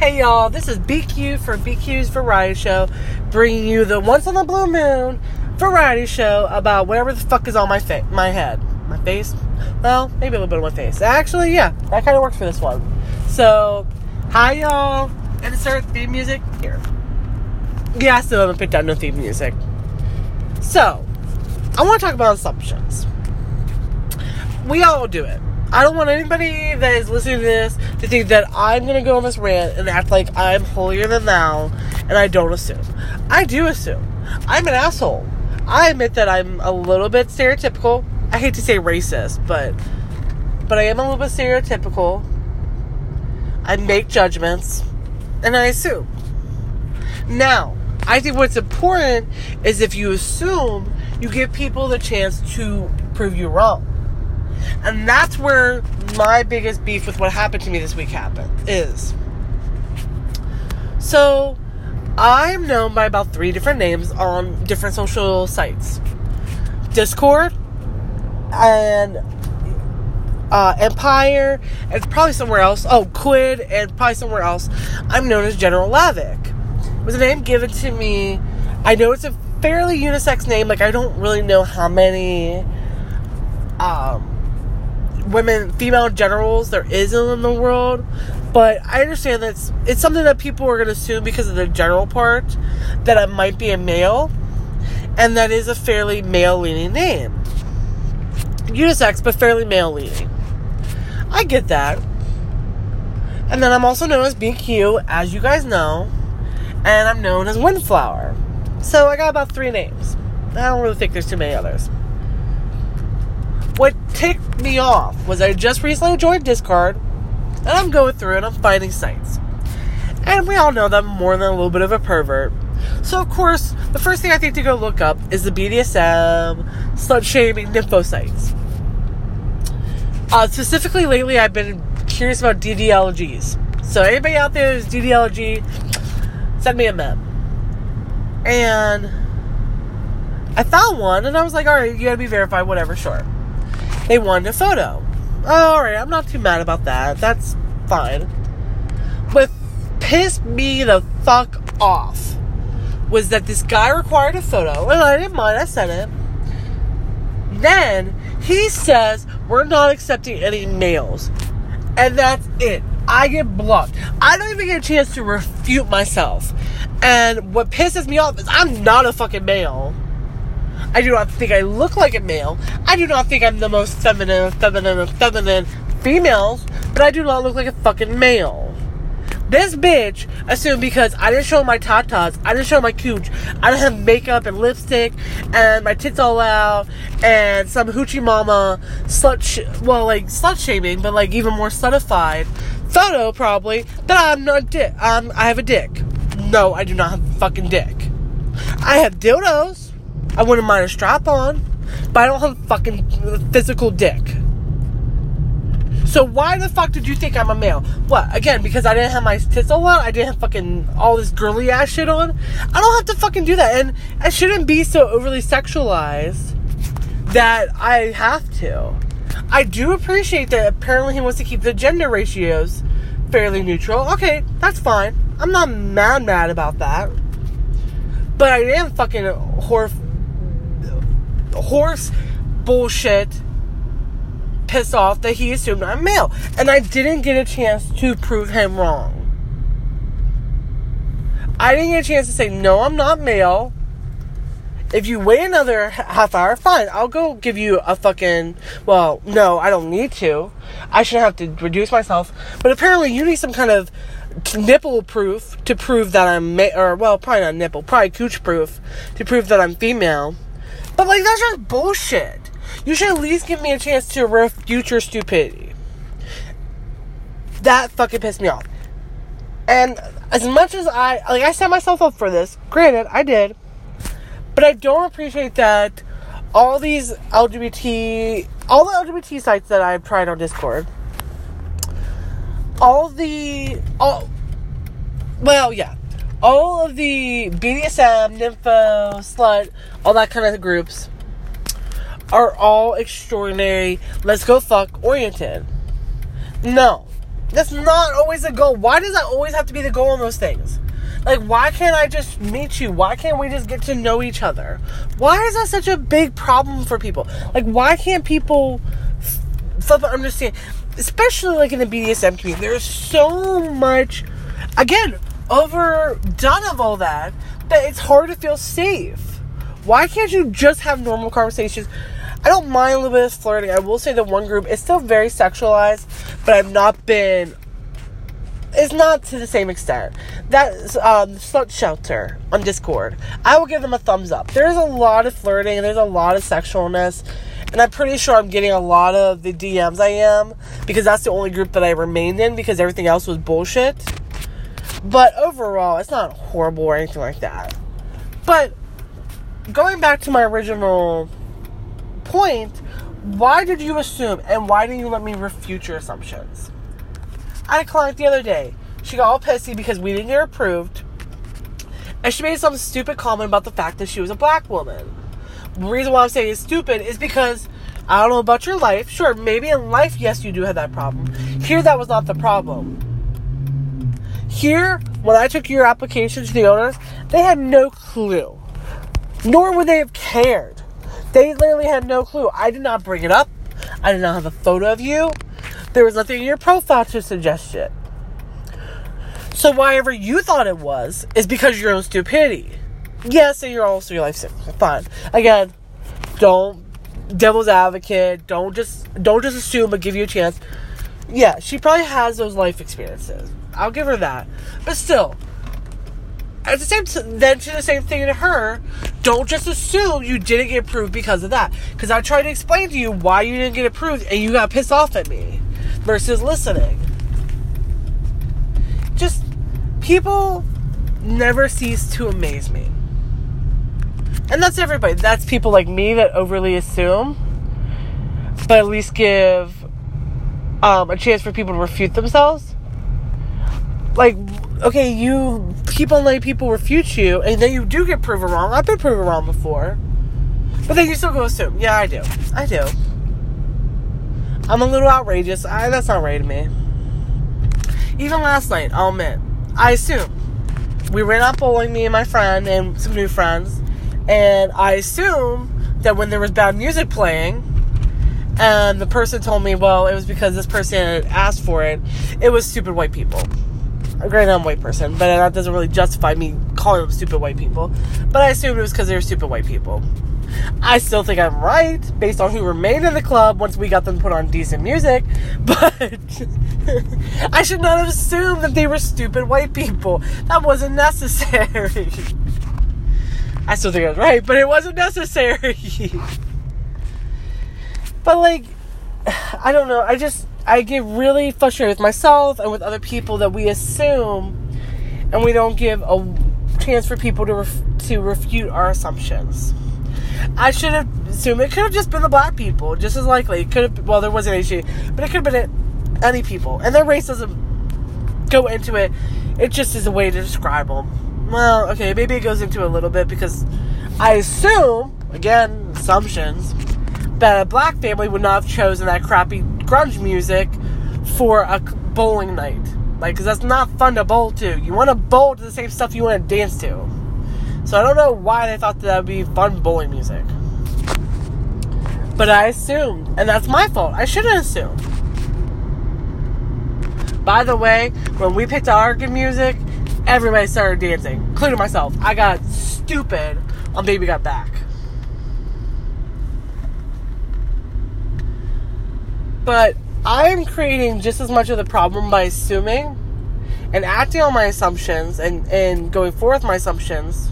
Hey y'all, this is BQ for BQ's Variety Show, bringing you the once on the blue moon variety show about whatever the fuck is on my fa- my head, my face. Well, maybe a little bit of my face. Actually, yeah, that kind of works for this one. So, hi y'all. Insert theme music here. Yeah, I still haven't picked out no theme music. So, I want to talk about assumptions. We all do it. I don't want anybody that is listening to this to think that I'm gonna go on this rant and act like I'm holier than thou and I don't assume. I do assume. I'm an asshole. I admit that I'm a little bit stereotypical. I hate to say racist, but but I am a little bit stereotypical. I make judgments and I assume. Now, I think what's important is if you assume, you give people the chance to prove you wrong. And that's where my biggest beef with what happened to me this week happened is. So, I'm known by about three different names on different social sites Discord and uh, Empire, and probably somewhere else. Oh, Quid, and probably somewhere else. I'm known as General Lavick. It was a name given to me. I know it's a fairly unisex name. Like, I don't really know how many um, women, female generals there is in the world. But I understand that it's, it's something that people are going to assume because of the general part that it might be a male. And that is a fairly male leaning name. Unisex, but fairly male leaning. I get that. And then I'm also known as BQ, as you guys know. And I'm known as Windflower. So I got about three names. I don't really think there's too many others. What ticked me off was I just recently joined Discord, and I'm going through and I'm finding sites. And we all know that I'm more than a little bit of a pervert. So, of course, the first thing I think to go look up is the BDSM, slut shaming, nympho sites. Uh, specifically, lately, I've been curious about DDLGs. So, anybody out there who's DDLG, send me a mem. And I found one, and I was like, alright, you gotta be verified, whatever, sure. They wanted a photo. Oh, Alright, I'm not too mad about that. That's fine. What pissed me the fuck off was that this guy required a photo, and I didn't mind, I sent it. Then he says, We're not accepting any males. And that's it. I get blocked. I don't even get a chance to refute myself. And what pisses me off is I'm not a fucking male. I do not think I look like a male. I do not think I'm the most feminine, feminine, feminine females, but I do not look like a fucking male. This bitch assumed because I didn't show my tatas, I didn't show my cooch, I didn't have makeup and lipstick, and my tits all out, and some hoochie mama slut, sh- well, like slut shaming, but like even more slutified photo probably that I'm not dick. Um, I have a dick. No, I do not have a fucking dick. I have dildos. I wouldn't mind a strap on, but I don't have a fucking physical dick. So why the fuck did you think I'm a male? What? Again, because I didn't have my tits all out? I didn't have fucking all this girly ass shit on? I don't have to fucking do that. And I shouldn't be so overly sexualized that I have to. I do appreciate that apparently he wants to keep the gender ratios fairly neutral. Okay, that's fine. I'm not mad mad about that. But I am fucking horse horse bullshit pissed off that he assumed I'm male. And I didn't get a chance to prove him wrong. I didn't get a chance to say, no, I'm not male. If you wait another half hour, fine. I'll go give you a fucking. Well, no, I don't need to. I shouldn't have to reduce myself. But apparently, you need some kind of nipple proof to prove that I'm male. or well, probably not nipple, probably cooch proof to prove that I'm female. But like that's just bullshit. You should at least give me a chance to refute your stupidity. That fucking pissed me off. And as much as I like, I set myself up for this. Granted, I did, but I don't appreciate that all these LGBT, all the LGBT sites that I've tried on Discord, all the, all, well, yeah, all of the BDSM, nympho, slut, all that kind of groups are all extraordinary, let's go fuck oriented. No. That's not always the goal. Why does that always have to be the goal in those things? Like, why can't I just meet you? Why can't we just get to know each other? Why is that such a big problem for people? Like, why can't people flip understand? Especially like in the BDSM community, there's so much, again, overdone of all that that it's hard to feel safe. Why can't you just have normal conversations? I don't mind a little bit of flirting. I will say that one group is still very sexualized, but I've not been. It's not to the same extent. That's um, Slut Shelter on Discord. I will give them a thumbs up. There's a lot of flirting, there's a lot of sexualness, and I'm pretty sure I'm getting a lot of the DMs I am because that's the only group that I remained in because everything else was bullshit. But overall, it's not horrible or anything like that. But going back to my original point, why did you assume and why didn't you let me refute your assumptions? I had a client the other day. She got all pissy because we didn't get approved. And she made some stupid comment about the fact that she was a black woman. The reason why I'm saying it's stupid is because I don't know about your life. Sure, maybe in life, yes, you do have that problem. Here, that was not the problem. Here, when I took your application to the owners, they had no clue. Nor would they have cared. They literally had no clue. I did not bring it up. I did not have a photo of you. There was nothing in your profile to suggest it. So whatever you thought it was is because of your own stupidity. Yes, and you're also your life saving. Fine. Again, don't devil's advocate. Don't just don't just assume, but give you a chance. Yeah, she probably has those life experiences. I'll give her that. But still, at the same time, then to the same thing to her. Don't just assume you didn't get approved because of that. Because I tried to explain to you why you didn't get approved, and you got pissed off at me versus listening. Just people never cease to amaze me. And that's everybody. That's people like me that overly assume, but at least give um, a chance for people to refute themselves. Like, okay, you keep on letting people refute you, and then you do get proven wrong. I've been proven wrong before. But then you still go assume. Yeah, I do. I do. I'm a little outrageous. I, that's not right to me. Even last night, I'll admit, I assume We ran out bowling, me and my friend, and some new friends, and I assume that when there was bad music playing, and the person told me, well, it was because this person asked for it, it was stupid white people. Granted, I'm a white person, but that doesn't really justify me calling them stupid white people. But I assumed it was because they were stupid white people. I still think I'm right based on who remained in the club once we got them put on decent music, but I should not have assumed that they were stupid white people. That wasn't necessary. I still think I was right, but it wasn't necessary. but like, I don't know. I just I get really frustrated with myself and with other people that we assume, and we don't give a chance for people to ref- to refute our assumptions. I should have assumed it could have just been the black people, just as likely. It could have, well, there wasn't any, but it could have been any people. And their race doesn't go into it. It just is a way to describe them. Well, okay, maybe it goes into a little bit because I assume, again, assumptions, that a black family would not have chosen that crappy grunge music for a bowling night. Like, because that's not fun to bowl to. You want to bowl to the same stuff you want to dance to. So I don't know why they thought that, would be fun bowling music. But I assumed, and that's my fault. I shouldn't assume. By the way, when we picked our good music, everybody started dancing, including myself. I got stupid on Baby Got Back. But I'm creating just as much of the problem by assuming and acting on my assumptions and, and going forth my assumptions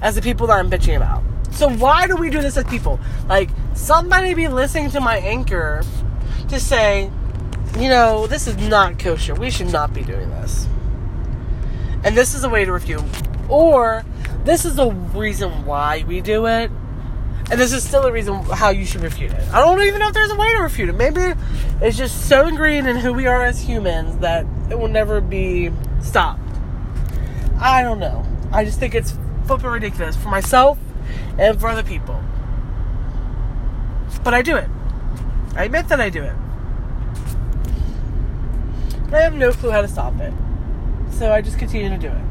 as the people that I'm bitching about. So why do we do this as people? Like somebody be listening to my anchor to say, you know, this is not kosher. We should not be doing this. And this is a way to refute. Or this is a reason why we do it. And this is still a reason how you should refute it. I don't even know if there's a way to refute it. Maybe it's just so ingrained in who we are as humans that it will never be stopped. I don't know. I just think it's flipping ridiculous for myself and for other people. But I do it. I admit that I do it. I have no clue how to stop it. So I just continue to do it.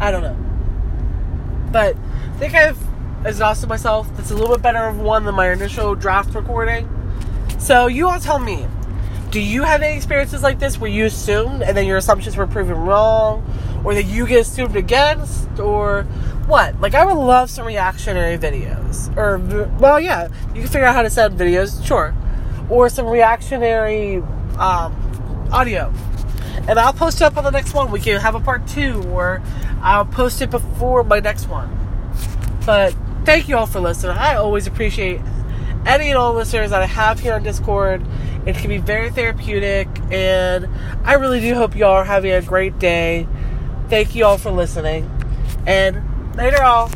I don't know. But think I've exhausted myself. That's a little bit better of one than my initial draft recording. So you all tell me. Do you have any experiences like this where you assumed and then your assumptions were proven wrong? Or that you get assumed against? Or what? Like, I would love some reactionary videos. Or, well, yeah, you can figure out how to send videos, sure. Or some reactionary um, audio. And I'll post it up on the next one. We can have a part two, or I'll post it before my next one. But thank you all for listening. I always appreciate any and all listeners that I have here on Discord. It can be very therapeutic, and I really do hope you all are having a great day. Thank you all for listening, and later, all.